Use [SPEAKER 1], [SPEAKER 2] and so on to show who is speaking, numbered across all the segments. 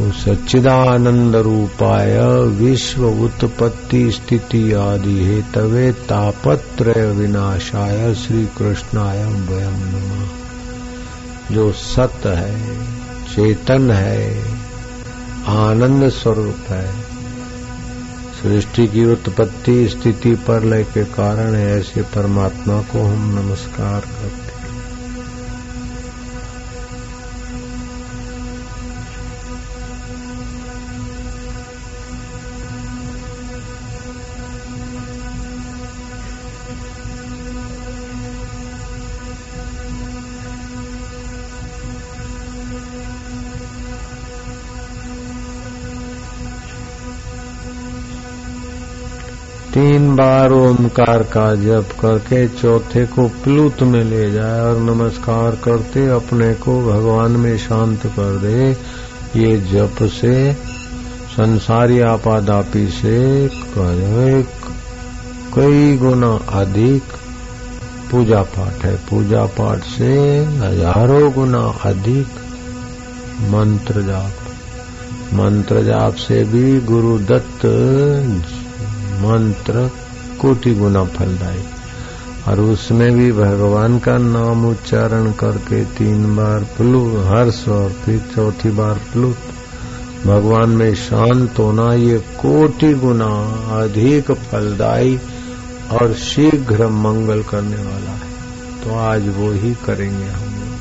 [SPEAKER 1] सच्चिदानंद रूपाय विश्व उत्पत्ति स्थिति आदि हे तवे तापत्रय विनाशाय श्री कृष्णाय वयम नमः। जो सत है, चेतन है, आनंद स्वरूप है, सृष्टि की उत्पत्ति स्थिति पर लय के कारण है, ऐसे परमात्मा को हम नमस्कार करते तीन बार ओमकार का जप करके चौथे को प्लूत में ले जाए और नमस्कार करते अपने को भगवान में शांत कर दे। ये जप से, संसारी आपादापी से कई गुना अधिक पूजा पाठ है। पूजा पाठ से हज़ारों गुना अधिक मंत्र जाप। मंत्र जाप से भी गुरु दत्त मंत्र कोटि गुना फलदायी और उसमें भी भगवान का नाम उच्चारण करके तीन बार प्लू हर्ष और फिर चौथी बार प्लू भगवान में शांत होना ये कोटि गुना अधिक फलदायी और शीघ्र मंगल करने वाला है। तो आज वो ही करेंगे हम लोग।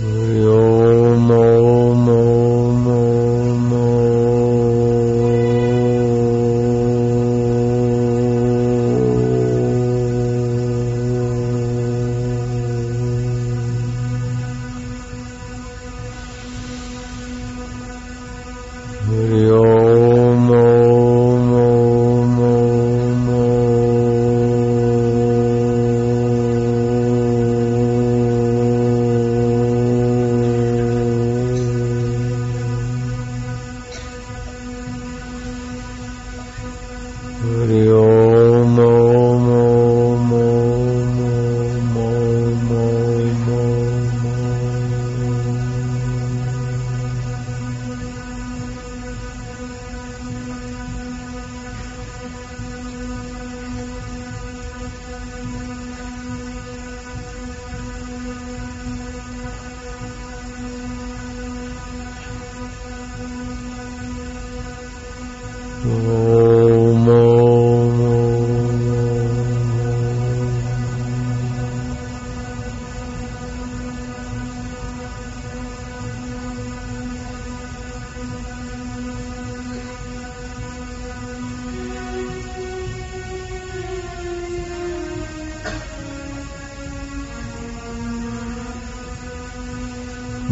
[SPEAKER 1] Hurry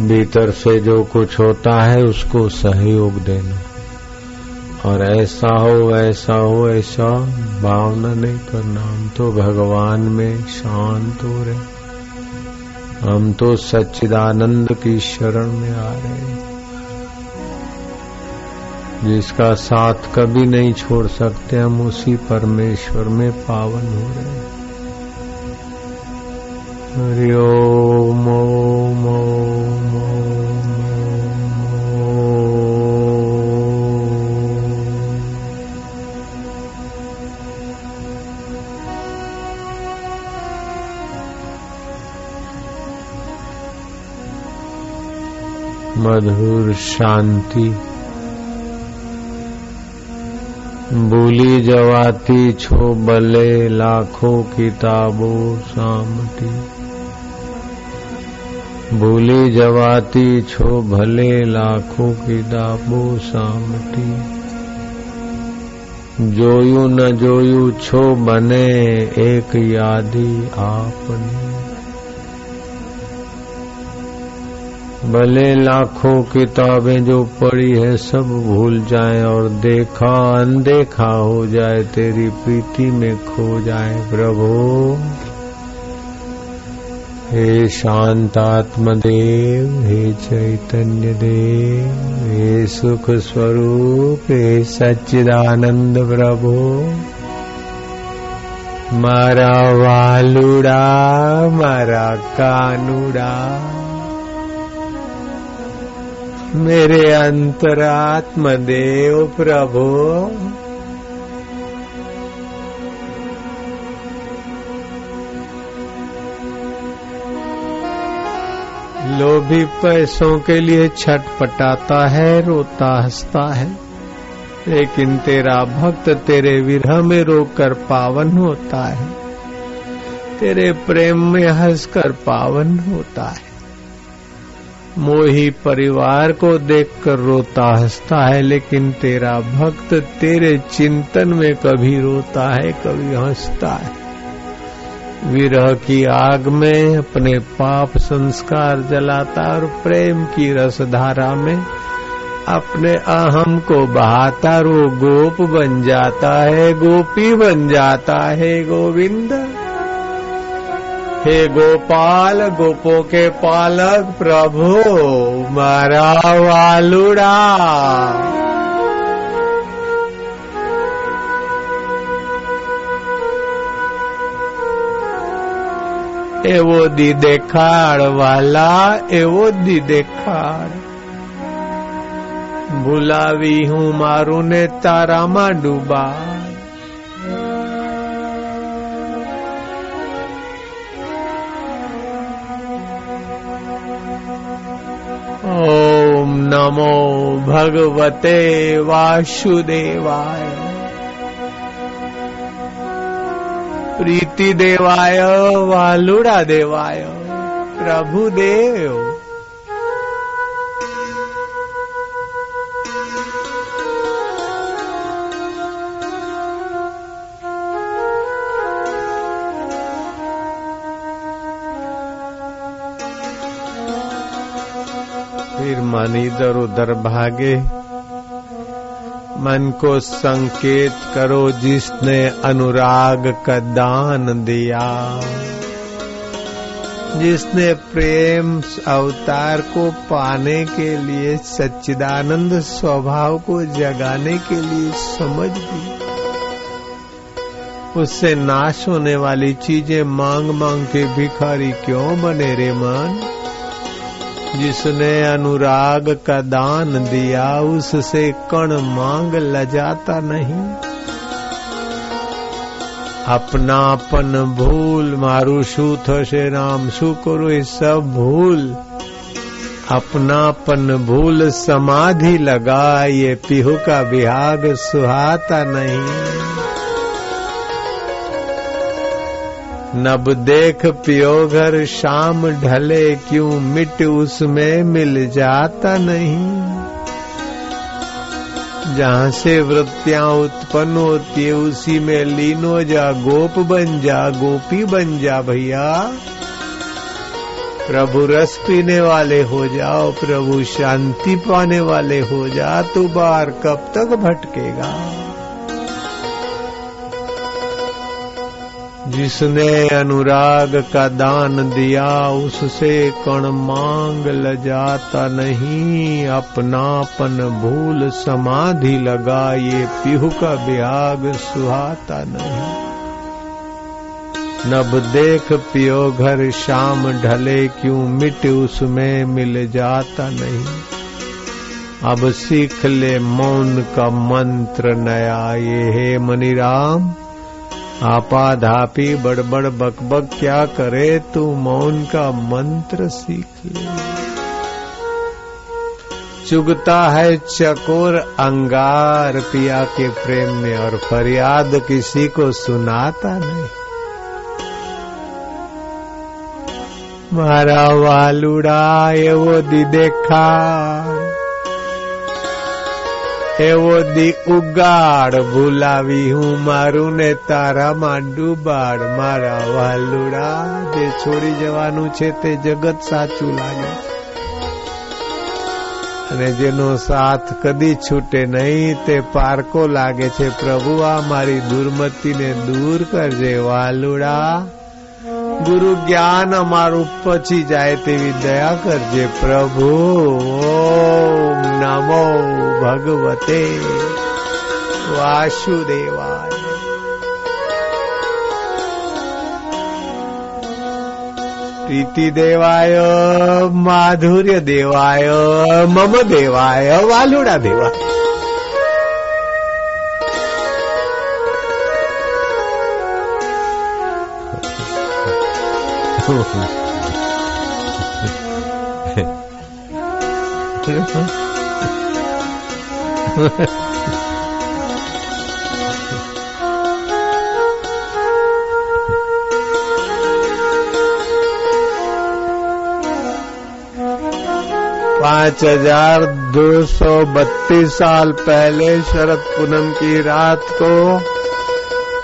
[SPEAKER 1] भीतर से जो कुछ होता है उसको सहयोग देना। और ऐसा हो ऐसा हो, ऐसा भावना नहीं करना हम तो भगवान में शांत हो रहे। हम तो सच्चिदानंद की शरण में आ रहे हैं। जिसका साथ कभी नहीं छोड़ सकते, हम उसी परमेश्वर में पावन हो रहे हैं। मधुर शांति। भूली जवाती छो बले लाखों किताबों सामटी भूली जवाती छो भले लाखों किताबों सामटी जोयू न जोयू छो बने एक यादी आपने। भले लाखों किताबें जो पड़ी है सब भूल जाए और देखा, अनदेखा हो जाए तेरी प्रीति में खो जाए प्रभु। हे शांतात्म हे चैतन्य देव हे सुख स्वरूप हे सच्चिदानंद प्रभु। मारा वालुड़ा, मारा कानुड़ा। मेरे अंतरात्म देव प्रभु लोभी पैसों के लिए छटपटाता है, रोता हंसता है। लेकिन तेरा भक्त तेरे विरह में रोकर पावन होता है। तेरे प्रेम में हंसकर पावन होता है। मोही परिवार को देखकर रोता हंसता है, लेकिन तेरा भक्त तेरे चिंतन में कभी रोता है, कभी हंसता है। विरह की आग में अपने पाप संस्कार जलाता और प्रेम की रसधारा में अपने अहम को बहाता वो गोप बन जाता है, गोपी बन जाता है, गोविंद। हे गोपाल, गोपो के पालक, प्रभु मारा वालुड़ा એવો દી દેખાડ વાલા એવો દી દેખાડ ભૂલાવી હું મારું ને તારામાં ડૂબા ઓમ નમો ભગવતે વાસુદેવાય प्रीति देवाय वालुड़ा देवाय प्रभु देव। फिर मन इधर उधर भागे। मन को संकेत करो जिसने अनुराग का दान दिया। जिसने प्रेम अवतार को पाने के लिए सच्चिदानंद स्वभाव को जगाने के लिए समझ दी। उससे नाश होने वाली चीज़ें मांग मांग के भिखारी क्यों बने रे मन? जिसने अनुराग का दान दिया उससे कण मांग लजाता नहीं अपनापन भूल मारू शू થશે રામ શું કરું એ सब भूल अपनापन भूल समाधि लगा ये पिहु का विहाग सुहाता नहीं नब देख पियो घर शाम ढले, क्यों मिट उसमें मिल जाता नहीं? जहाँ से वृत्तियाँ उत्पन्न होती है, उसी में लीन जा, गोप बन जा, गोपी बन जा भैया। प्रभु रस पीने वाले हो जाओ, प्रभु शांति पाने वाले हो जा तो बार कब तक भटकेगा? जिसने अनुराग का दान दिया, उससे कण मांग ल जाता नहीं। अपनापन भूल समाधि लगा ये पिहु का ब्याग सुहाता नहीं। नब देख पियो घर शाम ढले, क्यों मिट उसमें मिल जाता नहीं। अब सीख ले मौन का मंत्र नया, ये है मनीराम। आपाधापी बड़बड़ बकबक, क्या करे तू? मौन का मंत्र सीख। ले चुगता है चकोर, अंगार पिया के प्रेम में, और फरियाद किसी को सुनाता नहीं। मारा वालुड़ा ये वो दी देखा એવો દી ઉગાડ ભૂલાવી હું મારું ને તારામાં ડૂબાડ મારા વાલુડા, જે છોડી જવાનું છે તે જગત સાચું લાગે. અને જેનો સાથ કદી છૂટે નહીં, તે પારકો લાગે છે. પ્રભુ, આ મારી દુર્મતીને દૂર કરજે વાલુડા. ગુરુ જ્ઞાન અમારું પછી જાય તેવી દયા કરજે પ્રભુ. ઓમ નમો ભગવતે વાસુદેવાય. પ્રીતિ દેવાય માધુર્ય દેવાય મમ દેવાય વાલુડા દેવાય पाँच हज़ार दो सौ बत्तीस साल पहले शरद पूनम की रात को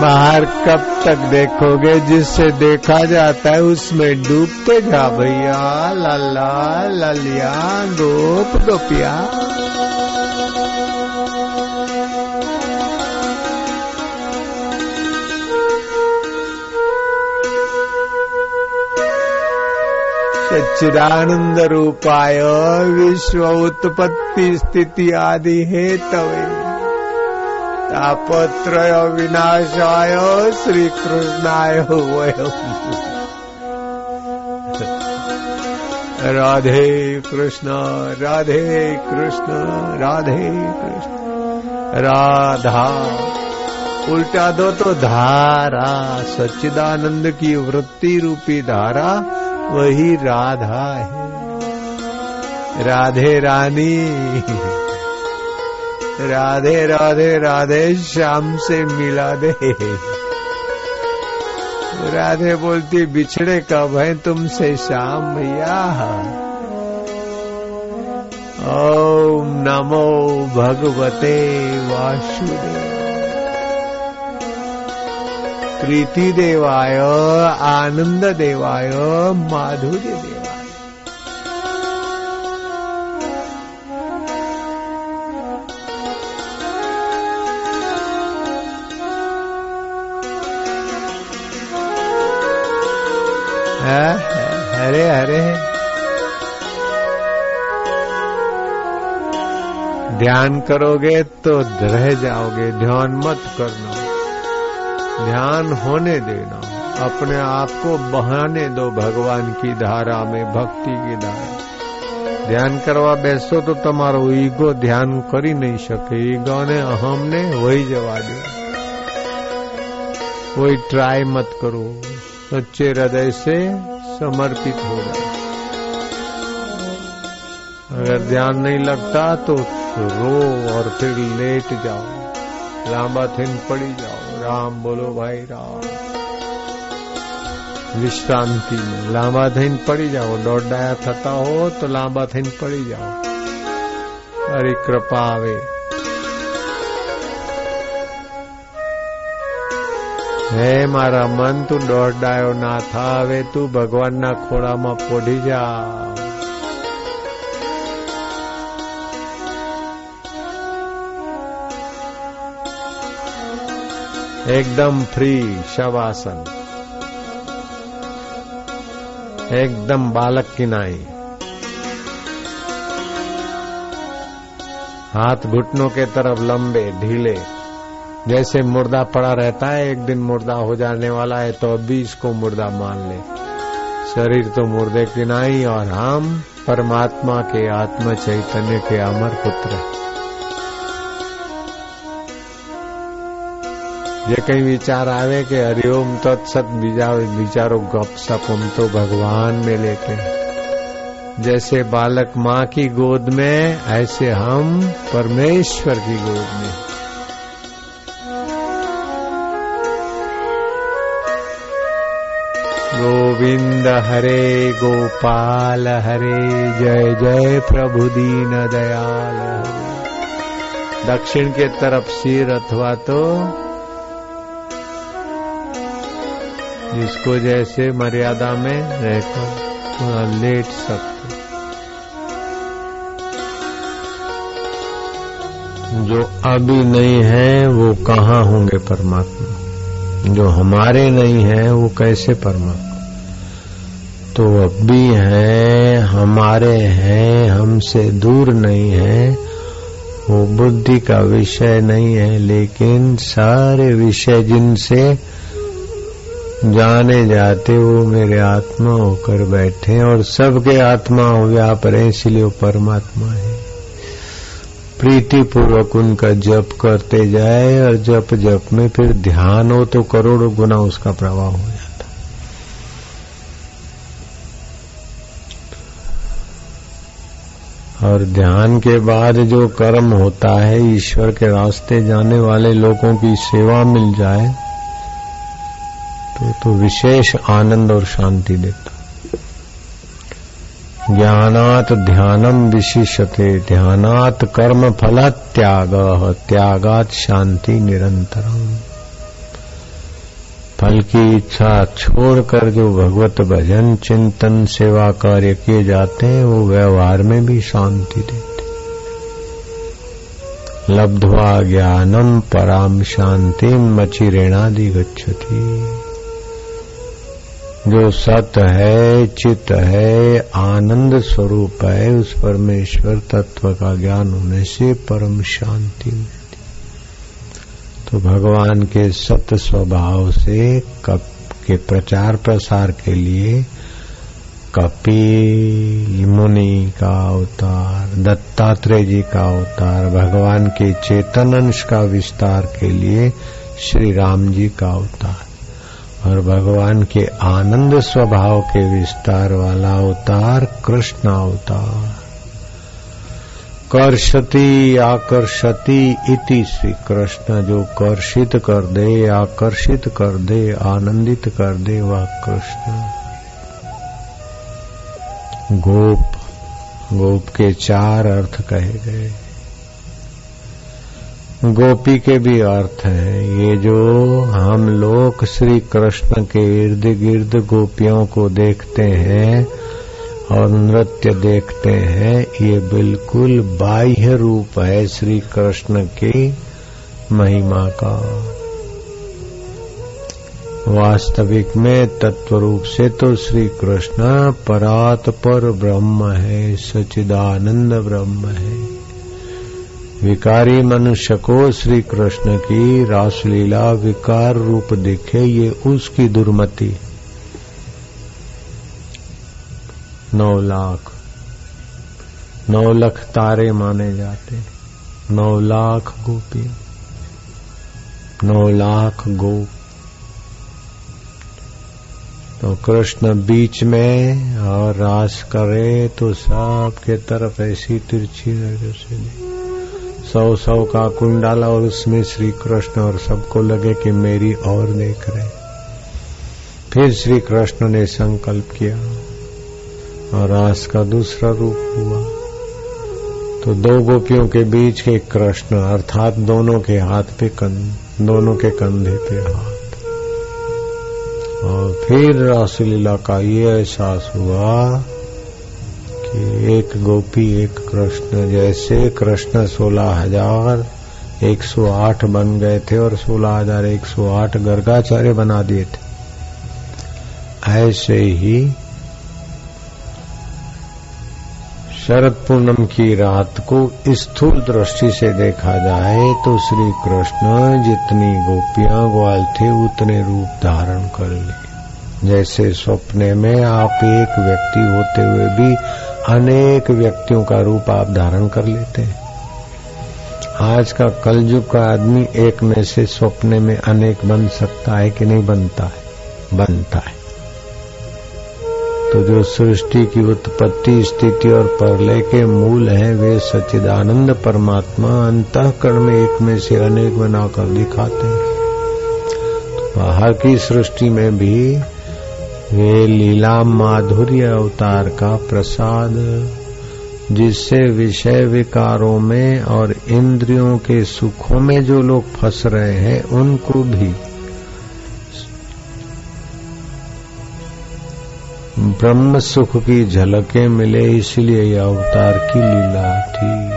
[SPEAKER 1] बाहर कब तक देखोगे? जिससे देखा जाता है, उसमें डूबते जा भैया लाला ललिया गोप, गोपिया। सच्चिदानंद रूपाय, विश्व उत्पत्ति स्थिति आदि है तवे तापत्रय विनाशाय श्री कृष्णाय राधे कृष्ण राधे कृष्ण राधे कृष्ण। राधा। उल्टा दो तो धारा, सच्चिदानंद की वृत्ति रूपी धारा, वही राधा है। राधे रानी। राधे राधे राधे, श्याम से मिला दे। राधे बोलती, बिछड़े कब है तुमसे श्याम भैया? ओम नमो भगवते वासुदेव। प्रीति देवाय, आनंद देवाय, माधुर्य देवाय। हरे हरे ध्यान करोगे तो रह जाओगे ध्यान मत करना ध्यान होने देना अपने आप को बहाने दो भगवान की धारा में भक्ति की धारा ધ્યાન કરવા બેસો તો તમારો ઈગો ધ્યાન કરી નહીં શકે ઈગોને અહમને વહી જવા દો कोई ट्राई मत करो सच्चे हृदय से समर्पित हो जाओ अगर ध्यान नहीं लगता तो रो और फिर लेट जाओ। लांबा थिन पड़ी जाओ। राम बोलो भाई राम। विश्रांति में लांबा थिन पड़ी जाओ। दौड़ाया थता हो तो लांबा थिन पड़ी जाओ। हरी कृपा आवे હે મારા મન તું દોડાયો ના થા હવે તું ભગવાનના ખોળામાં પોઢી જા एकदम फ्री शवासन एकदम बालक की नाई हाथ घुटनों के तरफ लंबे ढीले जैसे मुर्दा पड़ा रहता है, एक दिन मुर्दा हो जाने वाला है तो अभी इसको मुर्दा मान ले। शरीर तो मुर्दे की नहीं और हम परमात्मा के आत्म चैतन्य के अमर पुत्र। ये कहीं विचार आवे कि हरिओम तत्सत बीजा विचारो गप सप, हम तो भगवान में लेते जैसे बालक माँ की गोद में, ऐसे हम परमेश्वर की गोद में। गोविंद हरे गोपाल, हरे जय जय प्रभु दीन दयाल। दक्षिण के तरफ़ सिर अथवा तो जिसको जैसे मर्यादा में रहकर थोड़ा लेट सकते। जो अभी नहीं है, वो कहाँ होंगे परमात्मा? जो हमारे नहीं है, वो कैसे परमात्मा? तो अब भी हैं, हमारे हैं, हमसे दूर नहीं है। वो बुद्धि का विषय नहीं है, लेकिन सारे विषय जिनसे जाने जाते वो मेरे आत्मा होकर बैठे और सबके आत्मा हो व्याप रहे इसलिए वो परमात्मा है। प्रीति पूर्वक उनका जप करते जाए और जप जप में फिर ध्यान हो तो करोड़ों गुना उसका प्रभाव हो। और ध्यान के बाद जो कर्म होता है, ईश्वर के रास्ते जाने वाले लोगों की सेवा मिल जाए तो तो विशेष आनंद और शांति देता ज्ञानात ध्यानम विशिषते ध्यानात कर्म फल त्याग त्यागात शांति निरंतरम। फल की इच्छा छोड़कर जो भगवत भजन चिंतन सेवा कार्य किए जाते हैं, वो व्यवहार में भी शांति देते लब्ध्वा ज्ञानम पराम शांति मचिरेणादि गच्छति जो सत है चित है, आनंद स्वरूप है, उस परमेश्वर तत्व का ज्ञान होने से परम शांति मिलती तो भगवान के सत्य स्वभाव से कप के प्रचार प्रसार के लिए कपिल मुनि का अवतार, दत्तात्रेय जी का अवतार, भगवान के चेतन अंश का विस्तार के लिए श्री राम जी का अवतार और भगवान के आनंद स्वभाव के विस्तार वाला अवतार कृष्ण अवतार। कर्षति आकर्षति इति श्री कृष्ण जो कर्षित कर दे, आकर्षित कर दे, आनंदित कर दे, वह कृष्ण। गोप। गोप के चार अर्थ कहे गए। गोपी के भी अर्थ हैं। ये जो हम लोग श्री कृष्ण के इर्द गिर्द गोपियों को देखते हैं और नृत्य देखते हैं, ये बिल्कुल बाह्य रूप है श्री कृष्ण की महिमा का। वास्तविक में तत्व रूप से तो श्री कृष्ण परात पर ब्रह्म है सचिदानंद ब्रह्म है। विकारी मनुष्य को श्री कृष्ण की रासलीला विकार रूप दिखे, ये उसकी दुर्मति। है नौ लाख। नौ लख तारे माने जाते। नौ लाख गोपी। नौ लाख गो। तो कृष्ण बीच में और रास करे तो सबके तरफ़ ऐसी तिरछी नज़र से सौ सौ का कुंडाला और उसमें श्री कृष्ण और सबको लगे कि मेरी और देख रहे। फिर श्री कृष्ण ने संकल्प किया। और रास का दूसरा रूप हुआ। तो दो गोपियों के बीच के कृष्ण, अर्थात दोनों के हाथ पे कंध, दोनों के कंधे पे हाथ। और फिर रासलीला का ये एहसास हुआ कि एक गोपी, एक कृष्ण, जैसे कृष्ण सोलह हज़ार एक सौ आठ बन गए थे और सोलह हज़ार एक सौ आठ गर्गाचार्य बना दिए थे, ऐसे ही शरद पूनम की रात को स्थूल दृष्टि से देखा जाए तो श्री कृष्ण जितनी गोपियाँ ग्वाल थे, उतने रूप धारण कर ले। जैसे सपने में आप एक व्यक्ति होते हुए भी अनेक व्यक्तियों का रूप आप धारण कर लेते हैं। आज का कलयुग का आदमी एक में से सपने में अनेक बन सकता है कि नहीं बनता है? बनता है। तो जो सृष्टि की उत्पत्ति, स्थिति और प्रलय के मूल हैं, वे सच्चिदानंद परमात्मा अंतकरण में एक में से अनेक बनाकर दिखाते हैं। तो बाहर की सृष्टि में भी वे लीला माधुर्य अवतार का प्रसाद, जिससे विषय विकारों में और इंद्रियों के सुखों में जो लोग फंस रहे हैं, उनको भी ब्रह्म सुख की झलकें मिले इसलिए यह अवतार की लीला थी।